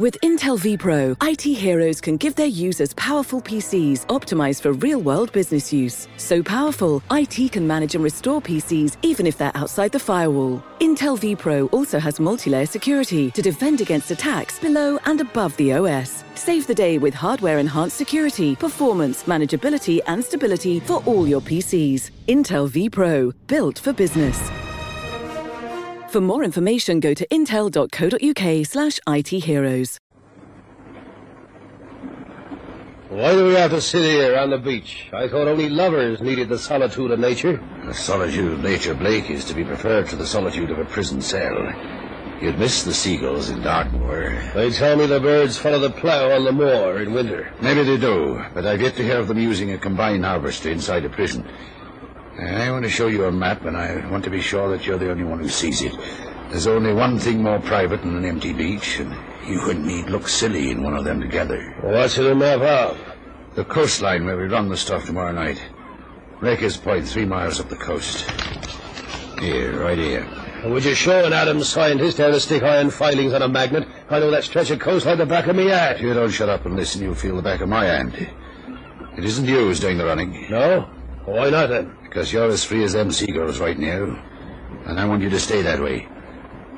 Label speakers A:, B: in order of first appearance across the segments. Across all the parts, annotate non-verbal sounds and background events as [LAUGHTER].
A: With Intel vPro, IT heroes can give their users powerful PCs optimized for real world business use. So powerful, IT can manage and restore PCs even if they're outside the firewall. Intel vPro also has multi layer security to defend against attacks below and above the OS. Save the day with hardware enhanced security, performance, manageability, and stability for all your PCs. Intel vPro, built for business. For more information, go to intel.co.uk slash itheroes.
B: Why do we have to sit here on the beach? I thought only lovers needed the solitude of nature.
C: The solitude of nature, Blake, is to be preferred to the solitude of a prison cell. You'd miss the seagulls in Dartmoor.
B: They tell me the birds follow the plough on the moor in winter.
C: Maybe they do, but I've yet to hear of them using a combined harvester inside a prison. I want to show you a map, and I want to be sure that you're the only one who sees it. There's only one thing more private than an empty beach, and you and me'd look silly in one of them together.
B: Well, what's it a map of?
C: The coastline where we run the stuff tomorrow night. Raker's Point, three miles up the coast. Here, right here.
B: Would you show an Adams scientist how to stick iron filings on a magnet? I know that stretch of coast like the back of me hand.
C: If you don't shut up and listen, you'll feel the back of my hand. It isn't you who's doing the running.
B: No? Why not then?
C: Because you're as free as them seagulls right now. And I want you to stay that way.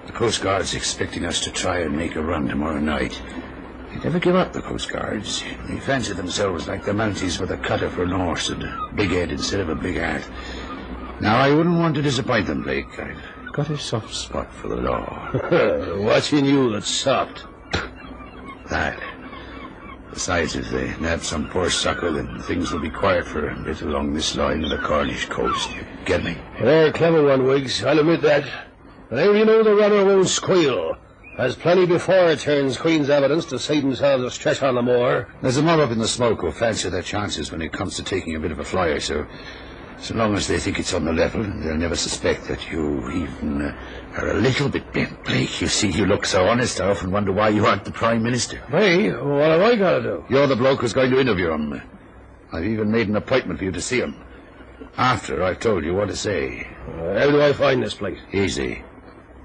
C: The Coast Guard's expecting us to try and make a run tomorrow night. They never give up, the Coast Guards. They fancy themselves like the Mounties with a cutter for an horse and a big head instead of a big heart. Now, I wouldn't want to disappoint them, Blake. I've got a soft spot for the law. [LAUGHS]
B: What's in you that's soft?
C: That. Besides, if they nab some poor sucker, then things will be quiet for a bit along this line of the Cornish coast. You get me?
B: You're a clever one, Wiggs. I'll admit that. But you know the runner won't squeal? Has plenty before it turns Queen's evidence to save themselves a stretch on the moor.
C: There's a mob up in the smoke who fancy their chances when it comes to taking a bit of a flyer, so so long as they think it's on the level, they'll never suspect that you even uh, are a little bit bent, Blake. You see, you look so honest, I often wonder why you aren't the Prime Minister.
B: Hey, what have I got to do?
C: You're the bloke who's going to interview him. I've even made an appointment for you to see him. After I've told you what to say.
B: Uh, how do I find this place?
C: Easy.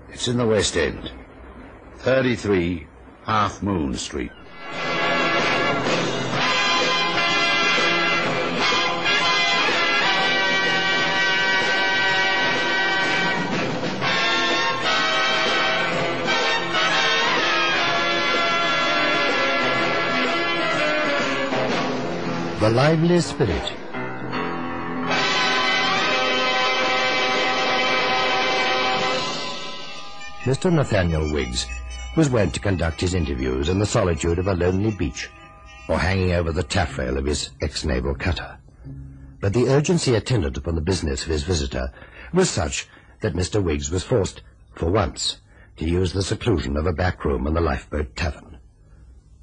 C: It's in the West End. 33 Half Moon Street.
D: The lively spirit. Mr. Nathaniel Wiggs was wont to conduct his interviews in the solitude of a lonely beach or hanging over the taffrail of his ex-naval cutter. But the urgency attendant upon the business of his visitor was such that Mr. Wiggs was forced, for once, to use the seclusion of a back room in the lifeboat tavern.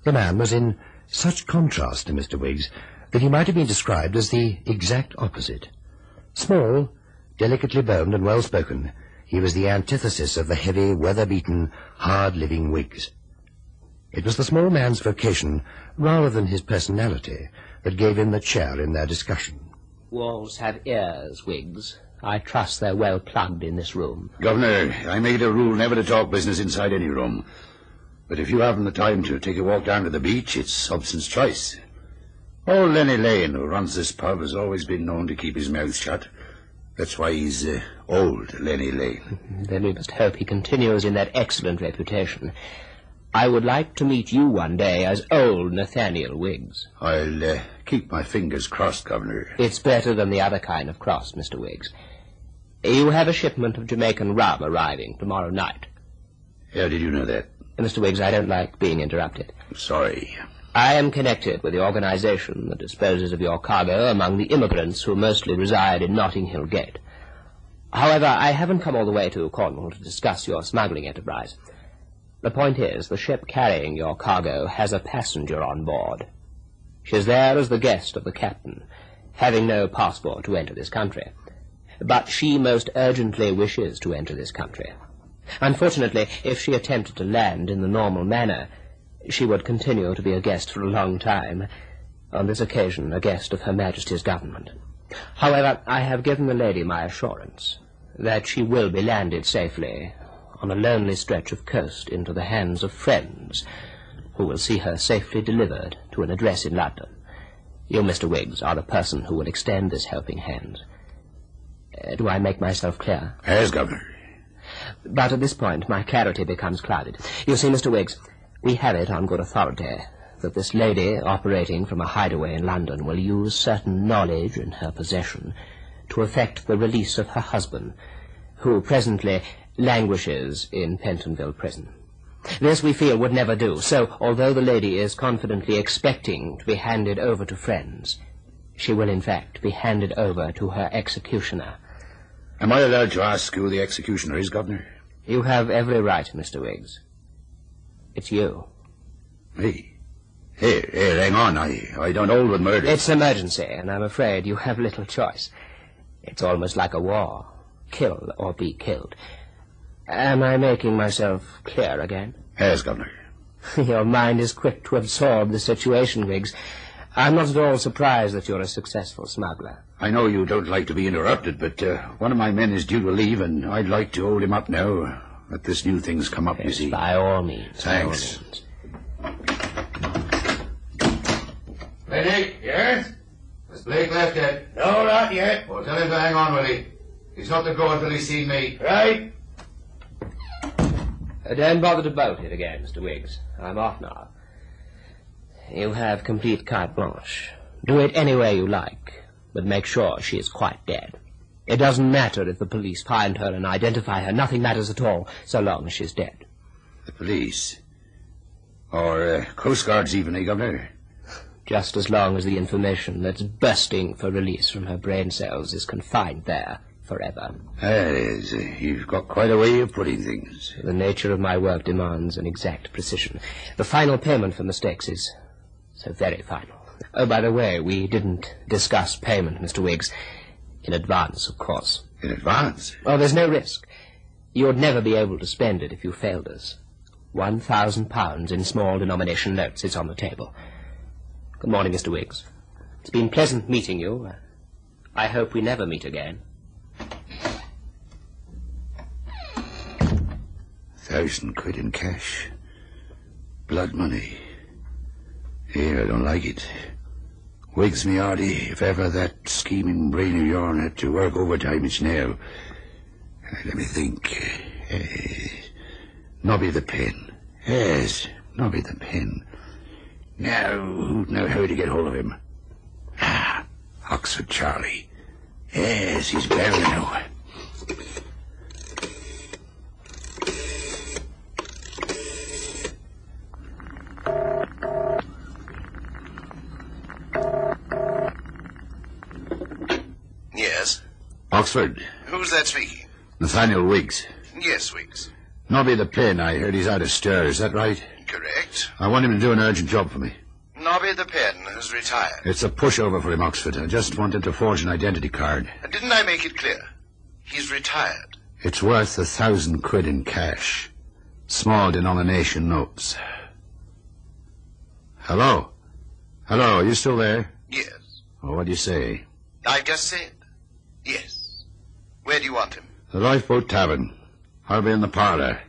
D: The man was in such contrast to Mr. Wiggs that he might have been described as the exact opposite. Small, delicately boned and well-spoken, he was the antithesis of the heavy, weather-beaten, hard-living Wiggs. It was the small man's vocation, rather than his personality, that gave him the chair in their discussion.
E: Walls have ears, Wiggs. I trust they're well plugged in this room.
C: Governor, I made a rule never to talk business inside any room. But if you haven't the time to take a walk down to the beach, it's Hobson's choice. Old Lenny Lane, who runs this pub, has always been known to keep his mouth shut. That's why he's uh, old Lenny Lane. [LAUGHS]
E: Then we must hope he continues in that excellent reputation. I would like to meet you one day as old Nathaniel Wiggs.
C: I'll uh, keep my fingers crossed, Governor.
E: It's better than the other kind of cross, Mr. Wiggs. You have a shipment of Jamaican rum arriving tomorrow night.
C: How did you know that?
E: Mr. Wiggs, I don't like being interrupted.
C: Sorry.
E: I am connected with the organization that disposes of your cargo among the immigrants who mostly reside in Notting Hill Gate. However, I haven't come all the way to Cornwall to discuss your smuggling enterprise. The point is, the ship carrying your cargo has a passenger on board. She is there as the guest of the captain, having no passport to enter this country. But she most urgently wishes to enter this country. Unfortunately, if she attempted to land in the normal manner, she would continue to be a guest for a long time. On this occasion, a guest of Her Majesty's government. However, I have given the lady my assurance that she will be landed safely on a lonely stretch of coast into the hands of friends who will see her safely delivered to an address in London. You, Mr. Wiggs, are the person who will extend this helping hand. Uh, do I make myself clear?
C: Yes, Governor.
E: But at this point, my clarity becomes clouded. You see, Mr. Wiggs, we have it on good authority that this lady, operating from a hideaway in London, will use certain knowledge in her possession to effect the release of her husband, who presently languishes in Pentonville prison. This, we feel, would never do. So, although the lady is confidently expecting to be handed over to friends, she will, in fact, be handed over to her executioner.
C: Am I allowed to ask who the executioner is, Governor?
E: You have every right, Mr. Wiggs. It's you.
C: Me? Here, here, hang on. I, I don't hold with murder.
E: It's emergency, and I'm afraid you have little choice. It's almost like a war. Kill or be killed. Am I making myself clear again?
C: Yes, Governor. [LAUGHS]
E: Your mind is quick to absorb the situation, Wiggs. I'm not at all surprised that you're a successful smuggler.
C: I know you don't like to be interrupted, but uh, one of my men is due to leave, and I'd like to hold him up now. Let this new thing's come up, you see.
E: By all means. by all
C: Thanks.
E: means.
C: Ready? Yes? Has Blake left yet? No, not yet. Well, tell him to hang on, will he? He's not to go until he's seen me. Right.
E: Uh, don't bother to bolt it again, Mr. Wiggs. I'm off now. You have complete carte blanche. Do it any way you like, but make sure she is quite dead. It doesn't matter if the police find her and identify her. Nothing matters at all, so long as she's dead.
C: The police. Or uh, Coast Guards even, eh, Governor?
E: Just as long as the information that's bursting for release from her brain cells is confined there forever.
C: That is, uh, you've got quite a way of putting things.
E: The nature of my work demands an exact precision. The final payment for mistakes is so very final. Oh, by the way, we didn't discuss payment, Mr. Wiggs. In advance, of course.
C: In advance.
E: Oh, there's no risk. You'd never be able to spend it if you failed us. One thousand pounds in small denomination notes is on the table. Good morning, Mr. Wiggs. It's been pleasant meeting you. I hope we never meet again.
C: Thousand quid in cash. Blood money. Here, I don't like it. Wakes me, Artie, if ever that scheming brain of yourn had to work overtime, it's now. Uh, Let me think. Uh, Nobby the pen. Yes, Nobby the pen. Now, who'd know how to get hold of him? Ah, Oxford Charlie. Yes, he's better now.
F: Yes.
C: Oxford,
F: Who's that speaking?
C: Nathaniel Wiggs.
F: Yes, Wiggs.
C: Nobby the pen, I heard he's out of stir. Is that right?
F: Correct.
C: I want him to do an urgent job for me.
F: Nobby the pen has retired.
C: It's a pushover for him, Oxford. I just wanted to forge an identity card.
F: Didn't I make it clear? He's retired.
C: It's worth a thousand quid in cash. Small denomination notes. Hello? Hello, are you still there?
F: Yes.
C: Oh, what do you say?
F: I've just said. Yes. Where do you want him?
C: The Lifeboat Tavern. I'll be in the parlor.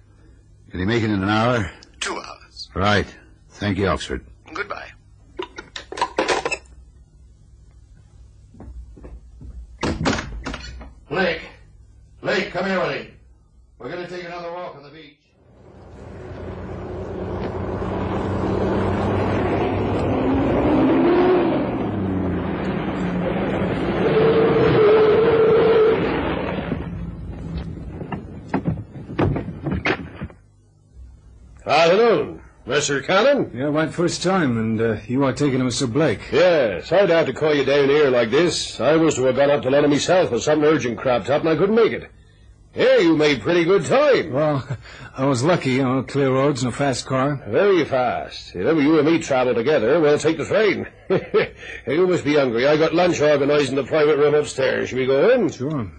C: Can he make it in an hour?
F: Two hours.
C: Right. Thank you, Oxford.
F: Goodbye.
C: Blake! Blake, come here, Willie. We're going to take another walk on the beach.
B: Afternoon, Mr. Cannon.
G: Yeah, right first time, and uh, you are taking Mr. Blake.
B: Yeah, sorry to have to call you down here like this. I was to have gone up to London myself, but something urgent cropped up and I couldn't make it. Yeah, you made pretty good time.
G: Well, I was lucky, you know, clear roads and a fast car.
B: Very fast. If ever you and me travel together, we'll take the train. [LAUGHS] you must be hungry. I got lunch organised in the private room upstairs. Shall we go in?
G: Sure.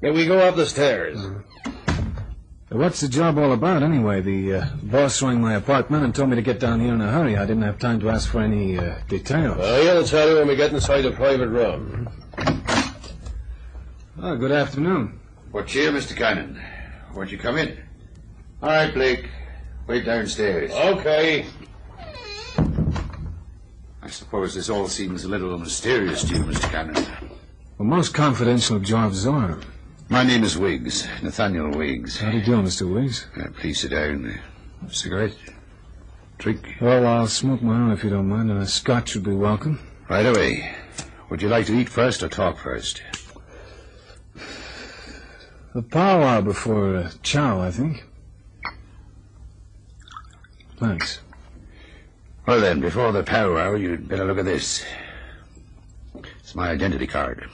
B: Then we go up the stairs.
G: What's the job all about, anyway? The uh, boss rang my apartment and told me to get down here in a hurry. I didn't have time to ask for any uh, details.
B: Well, he'll tell you when we get inside the private room.
G: Oh, good afternoon.
C: What cheer, Mr. Cannon? Won't you come in? All right, Blake. Wait downstairs.
B: Okay.
C: I suppose this all seems a little mysterious to you, Mr. Cannon.
G: Well, most confidential jobs are.
C: My name is Wiggs, Nathaniel Wiggs.
G: How do you do, Mr. Wiggs?
C: Uh, please sit down. A cigarette? Drink?
G: Well, I'll smoke my own if you don't mind, and a scotch would be welcome.
C: Right away. Would you like to eat first or talk first?
G: A powwow before uh, chow, I think. Thanks.
C: Well then, before the powwow, you'd better look at this. It's my identity card.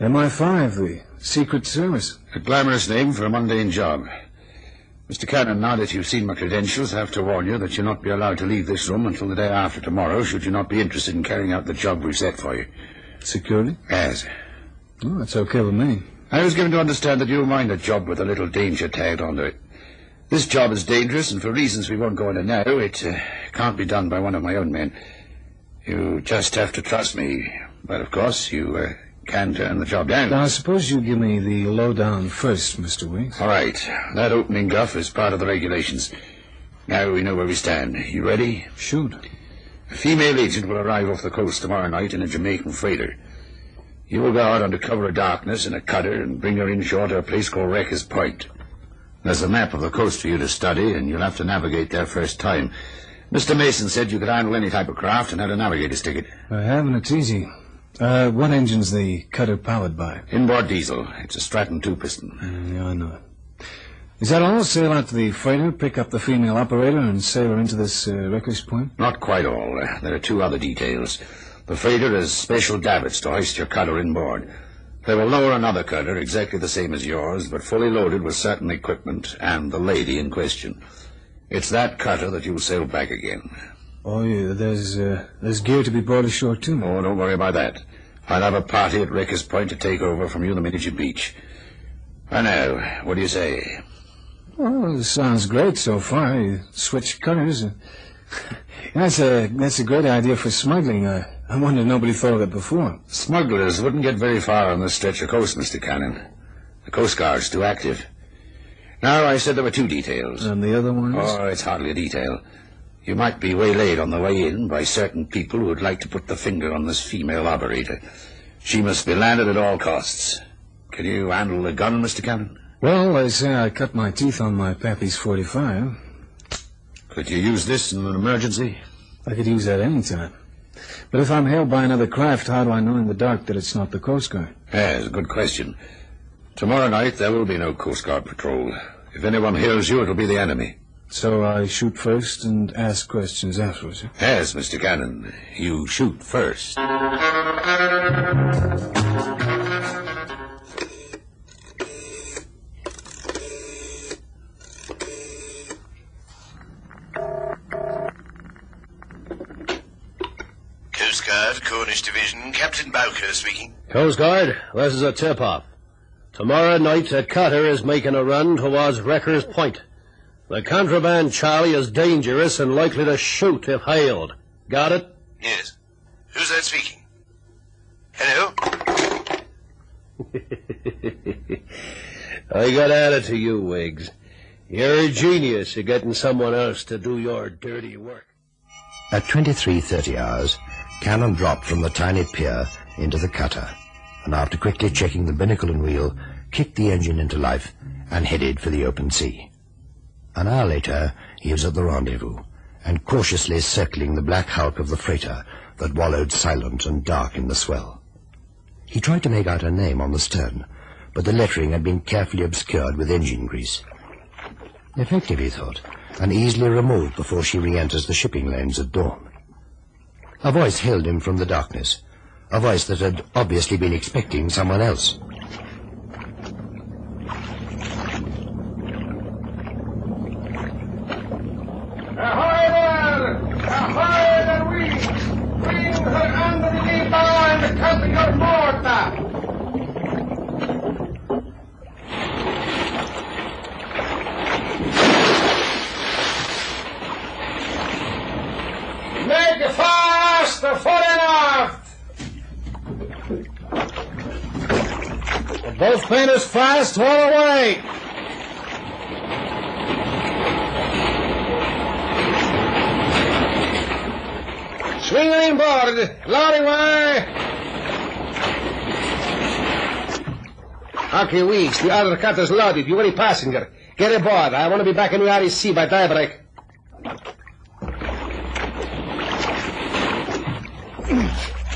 G: MI5, the Secret Service.
C: A glamorous name for a mundane job. Mr. Cannon, now that you've seen my credentials, I have to warn you that you'll not be allowed to leave this room until the day after tomorrow, should you not be interested in carrying out the job we've set for you.
G: Security?
C: Yes.
G: Oh, that's okay with me.
C: I was given to understand that you mind a job with a little danger tagged onto it. This job is dangerous, and for reasons we won't go into now, it uh, can't be done by one of my own men. You just have to trust me. But, of course, you uh, can turn the job down.
G: Now, suppose you give me the lowdown first, Mr. Wiggs.
C: All right. That opening guff is part of the regulations. Now we know where we stand. You ready?
G: Shoot.
C: A female agent will arrive off the coast tomorrow night in a Jamaican freighter. You will go out under cover of darkness in a cutter and bring her inshore to a place called Wreckers Point. There's a map of the coast for you to study, and you'll have to navigate there first time. Mr. Mason said you could handle any type of craft and had a navigator's ticket.
G: I have, and it's easy. Uh, what engine's the cutter powered by?
C: Inboard diesel. It's a Stratton two-piston.
G: Uh, yeah, I know. Is that all? Sail out to the freighter, pick up the female operator, and sail her into this uh, Wreckers Point?
C: Not quite all. Uh, there are two other details. The freighter has special davits to hoist your cutter inboard. They will lower another cutter exactly the same as yours, but fully loaded with certain equipment and the lady in question. It's that cutter that you'll sail back again.
G: Oh, yeah, there's, uh, there's gear to be brought ashore, too.
C: Oh, don't worry about that. I'll have a party at Wreckers Point to take over from you the minute you beach. I know. What do you say?
G: Well, sounds great so far. You switch cutters. [LAUGHS] That's a that's a great idea for smuggling. I, I wonder nobody thought of it before.
C: Smugglers wouldn't get very far on this stretch of coast, Mr. Cannon. The Coast Guard's too active. Now, I said there were two details.
G: And the other one is?
C: Oh, it's hardly a detail. You might be waylaid on the way in by certain people who would like to put the finger on this female operator. She must be landed at all costs. Can you handle a gun, Mr. Cannon?
G: Well, they say I cut my teeth on my Pappy's 45.
C: Could you use this in an emergency?
G: I could use that any time. But if I'm hailed by another craft, how do I know in the dark that it's not the Coast Guard?
C: Yes, good question. Tomorrow night there will be no Coast Guard patrol. If anyone hails you, it'll be the enemy.
G: So I shoot first and ask questions afterwards. huh?
C: Yes, Mr. Cannon. You shoot first.
F: Coast Guard, Cornish Division, Captain Bowker speaking.
B: Coast Guard, this is a tip-off. Tomorrow night, a cutter is making a run towards Wrecker's Point. The contraband Charlie is dangerous and likely to shoot if hailed. Got it?
F: Yes. Who's that speaking? Hello? [LAUGHS]
B: I got at it to you, Wiggs. You're a genius at getting someone else to do your dirty work.
D: At 23.30 hours, Cannon dropped from the tiny pier into the cutter, and after quickly checking the binnacle and wheel, kicked the engine into life and headed for the open sea. An hour later, he was at the rendezvous, and cautiously circling the black hulk of the freighter that wallowed silent and dark in the swell. He tried to make out her name on the stern, but the lettering had been carefully obscured with engine grease. Effective, he thought, and easily removed before she re-enters the shipping lanes at dawn. A voice hailed him from the darkness, a voice that had obviously been expecting someone else.
H: Ahoy there! Ahoy there, we! Bring her under the lee bar and the cut of your mortar! Make fast the footing off! Both painters fast, all away! Swing them aboard! Load away!
B: Okay, Weeks, the other cutter's loaded. You any passenger? Get aboard. I want to be back in the REC by daybreak.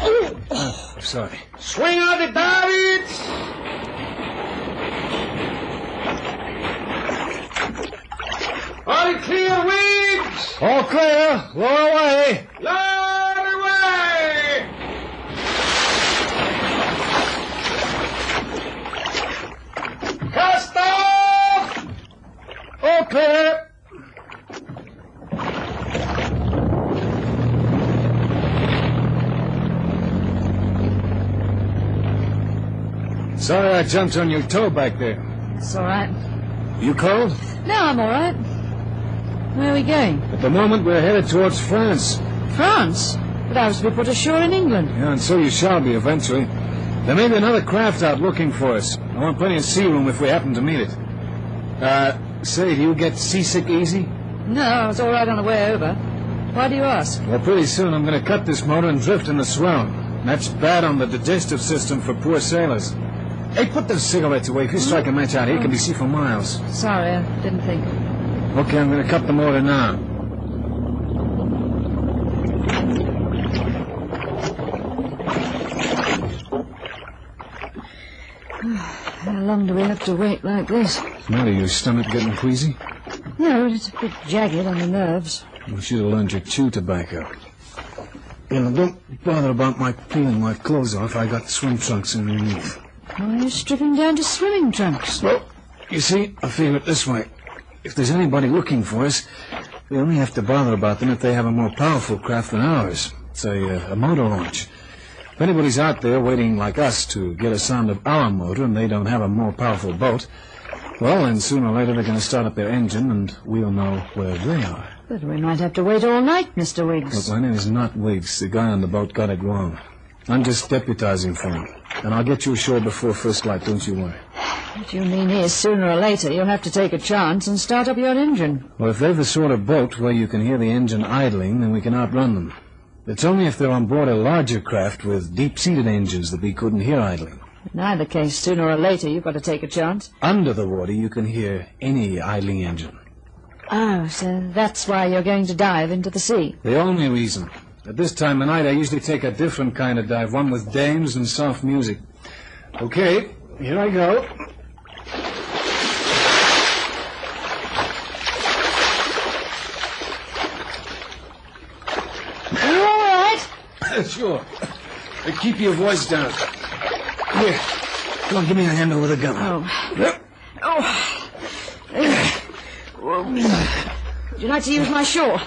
G: I'm [COUGHS] Sorry.
H: Swing out the davits! All clear, Weeks!
G: All clear. Lower away.
H: Load away! Cast off!
G: All clear. Sorry I jumped on your toe back there.
I: It's all right.
G: You cold?
I: No, I'm all right. Where are we going?
G: At the moment, we're headed towards France.
I: France? But I was to be put ashore in England.
G: Yeah, and so you shall be eventually. There may be another craft out looking for us. I want plenty of sea room if we happen to meet it. Uh, say, do you get seasick easy?
I: No, I was all right on the way over. Why do you ask?
G: Well, pretty soon I'm going to cut this motor and drift in the swell. That's bad on the digestive system for poor sailors. Hey, put those cigarettes away. If you strike a match out here, it can be seen for miles.
I: Sorry, I didn't think.
G: Okay, I'm going to cut the motor now.
I: How long do we have to wait like this?
G: Matter, your stomach getting queasy?
I: No, it's a bit jagged on the nerves.
G: You should have learned to chew tobacco. You know, don't bother about my peeling my clothes off. I got swim trunks underneath.
I: Why are you stripping down to swimming trunks?
G: Well, you see, I feel it this way. If there's anybody looking for us, we only have to bother about them if they have a more powerful craft than ours. Say, uh, a motor launch. If anybody's out there waiting like us to get a sound of our motor and they don't have a more powerful boat, well, then sooner or later they're going to start up their engine and we'll know where they are.
I: But we might have to wait all night, Mr.
G: Look,
I: Wiggs.
G: my name is not Wiggs. The guy on the boat got it wrong. I'm just deputizing for him. And I'll get you ashore before first light, don't you worry.
I: What you mean is, sooner or later, you'll have to take a chance and start up your engine.
G: Well, if they're the sort of boat where you can hear the engine idling, then we can outrun them. It's only if they're on board a larger craft with deep-seated engines that we couldn't hear idling.
I: In either case, sooner or later, you've got to take a chance.
G: Under the water, you can hear any idling engine.
I: Oh, so that's why you're going to dive into the sea.
G: The only reason. At this time of night, I usually take a different kind of dive, one with dames and soft music. Okay, here I go.
I: You all right?
G: sure. Uh, Keep your voice down. Here. Come on, give me a hand over the gun.
I: Oh. Yep. Oh. Would you like to use my shawl?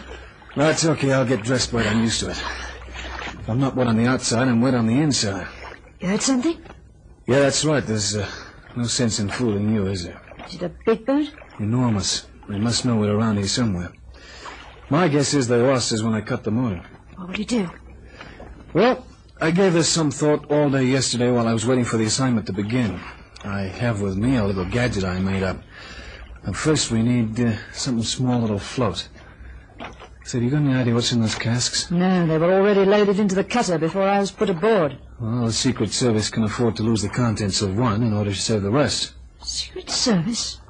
G: No, it's okay. I'll get dressed right. I'm used to it. If I'm not wet on the outside, I'm wet on the inside.
I: You heard something?
G: Yeah, that's right. There's uh, no sense in fooling you, is there?
I: Is it a big boat?
G: Enormous. They must know we're around here somewhere. My guess is they lost us when I cut the motor.
I: What would you do?
G: Well, I gave this some thought all day yesterday while I was waiting for the assignment to begin. I have with me a little gadget I made up. Now, first, we need uh, something small that'll float. Say, you got any idea what's in those casks?
I: No, they were already loaded into the cutter before I was put aboard.
G: Well, the Secret Service can afford to lose the contents of one in order to save the rest.
I: Secret Service?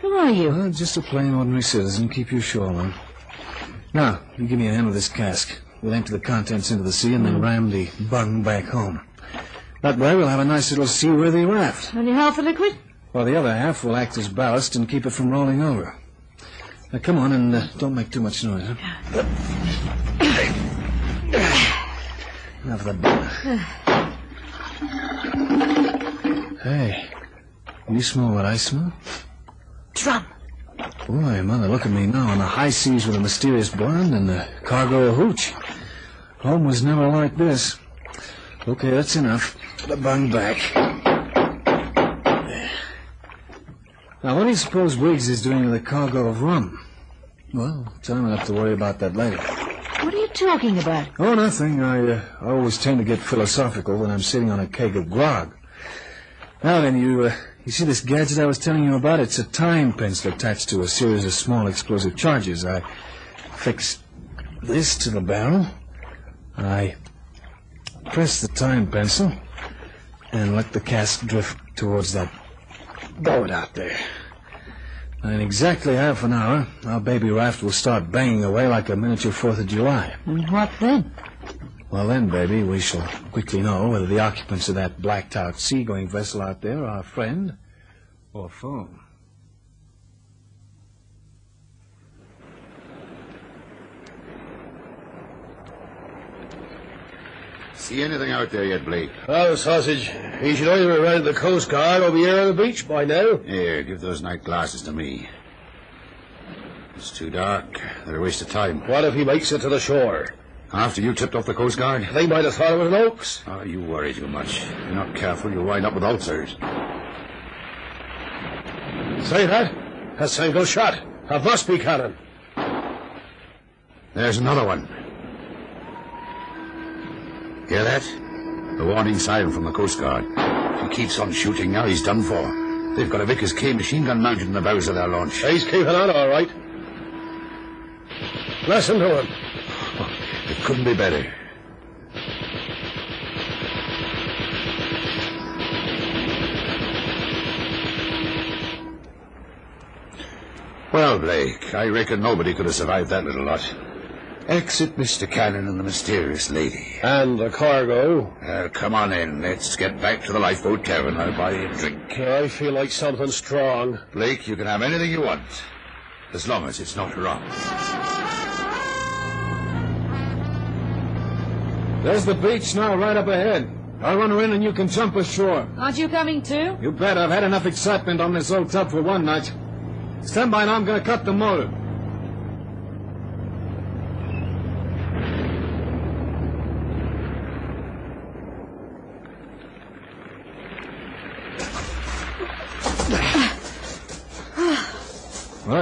I: Who are you?
G: Well, just a plain ordinary citizen. Keep your shawl on. Now, you give me a hand with this cask. We'll empty the contents into the sea and then hmm. ram the bung back home. That way we'll have a nice little seaworthy raft.
I: Only half the liquid?
G: Well, the other half will act as ballast and keep it from rolling over. Now, come on and uh, don't make too much noise, huh? The bottle. Hey, you smell what I smell?
I: Drum.
G: Boy, mother, look at me now on the high seas with a mysterious blonde and a cargo of hooch. Home was never like this. Okay, that's enough. The bung back. Now, what do you suppose Wiggs is doing with a cargo of rum? Well, time enough to worry about that later.
I: What are you talking about?
G: Oh, nothing. I, uh, I always tend to get philosophical when I'm sitting on a keg of grog. Now then, you, uh, you see this gadget I was telling you about? It's a time pencil attached to a series of small explosive charges. I fix this to the barrel. I press the time pencil and let the cask drift towards that boat out there. In exactly half an hour, our baby raft will start banging away like a miniature Fourth of July.
I: And what then?
G: Well, then, baby, we shall quickly know whether the occupants of that blacked out seagoing vessel out there are friend or foe.
C: See anything out there yet, Blake?
B: Oh, sausage. He should either have ran the Coast Guard or be here on the beach by now.
C: Here, give those night glasses to me. It's too dark. They're a waste of time.
B: What if he makes it to the shore?
C: After you tipped off the Coast Guard?
B: They might have thought it was an Oaks.
C: Oh, you worry too much. If you're not careful, you'll wind up with ulcers.
B: Say that? A single shot. A be cannon.
C: There's another one. Hear that? The warning siren from the Coast Guard. If he keeps on shooting now, he's done for. They've got a Vickers K machine gun mounted in the bows of their launch.
B: He's keeping on all right. Listen to him. [LAUGHS]
C: It couldn't be better. Well, Blake, I reckon nobody could have survived that little lot. Exit Mr. Cannon and the mysterious lady.
B: And the cargo.
C: Uh, come on in. Let's get back to the lifeboat tavern. I'll buy you a drink.
B: I feel like something strong.
C: Blake, you can have anything you want. As long as it's not rum.
G: There's the beach now, right up ahead. I'll run her in and you can jump ashore.
I: Aren't you coming too?
G: You bet I've had enough excitement on this old tub for one night. Stand by now, I'm going to cut the motor.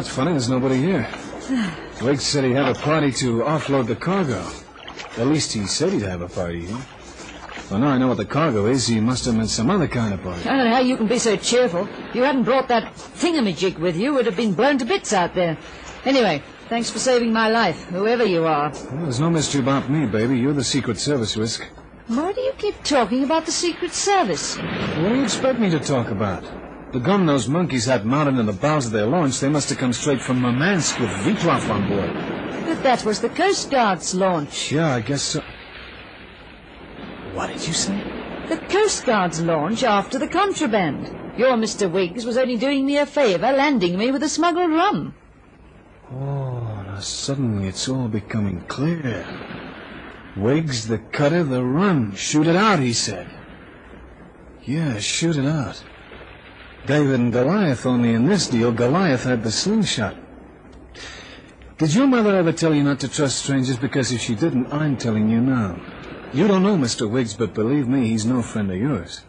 G: That's funny. There's nobody here. Blake said he had a party to offload the cargo. At least he said he'd have a party. Huh? Well, now I know what the cargo is. He must have meant some other kind of party.
I: I don't know how you can be so cheerful. If you hadn't brought that thingamajig with you, it would have been blown to bits out there. Anyway, thanks for saving my life, whoever you are.
G: Well, there's no mystery about me, baby. You're the Secret Service risk.
I: Why do you keep talking about the Secret Service?
G: What do you expect me to talk about? The gun those monkeys had mounted in the bows of their launch, they must have come straight from Murmansk with Vitrov on board.
I: But that was the Coast Guard's launch.
G: Yeah, I guess so. What did you say?
I: The Coast Guard's launch after the contraband. Your Mr. Wiggs was only doing me a favour, landing me with a smuggled rum.
G: Oh, now suddenly it's all becoming clear. Wiggs, the cutter, the rum. Shoot it out, he said. Yeah, shoot it out. David and Goliath, only in this deal, Goliath had the slingshot. Did your mother ever tell you not to trust strangers? Because if she didn't, I'm telling you now. You don't know Mr. Wiggs, but believe me, he's no friend of yours.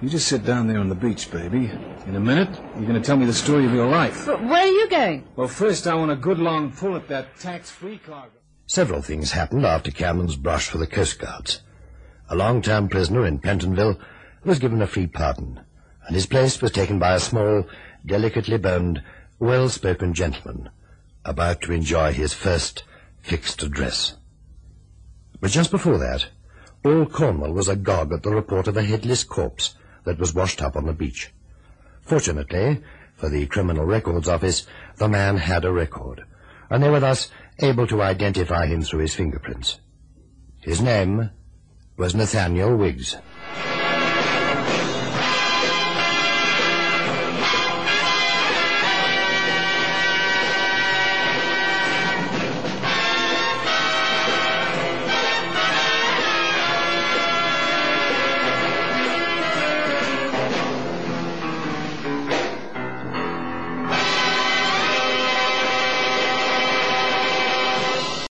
G: You just sit down there on the beach, baby. In a minute, you're going to tell me the story of your life.
I: But where are you going?
G: Well, first I want a good long pull at that tax-free cargo.
D: Several things happened after Cannon's brush for the Coast Guards. A long-term prisoner in Pentonville was given a free pardon, and his place was taken by a small, delicately boned, well-spoken gentleman about to enjoy his first fixed address. But just before that, all Cornwall was agog at the report of a headless corpse that was washed up on the beach. Fortunately, for the Criminal Records Office, the man had a record, and they were thus able to identify him through his fingerprints. His name was Nathaniel Wiggs.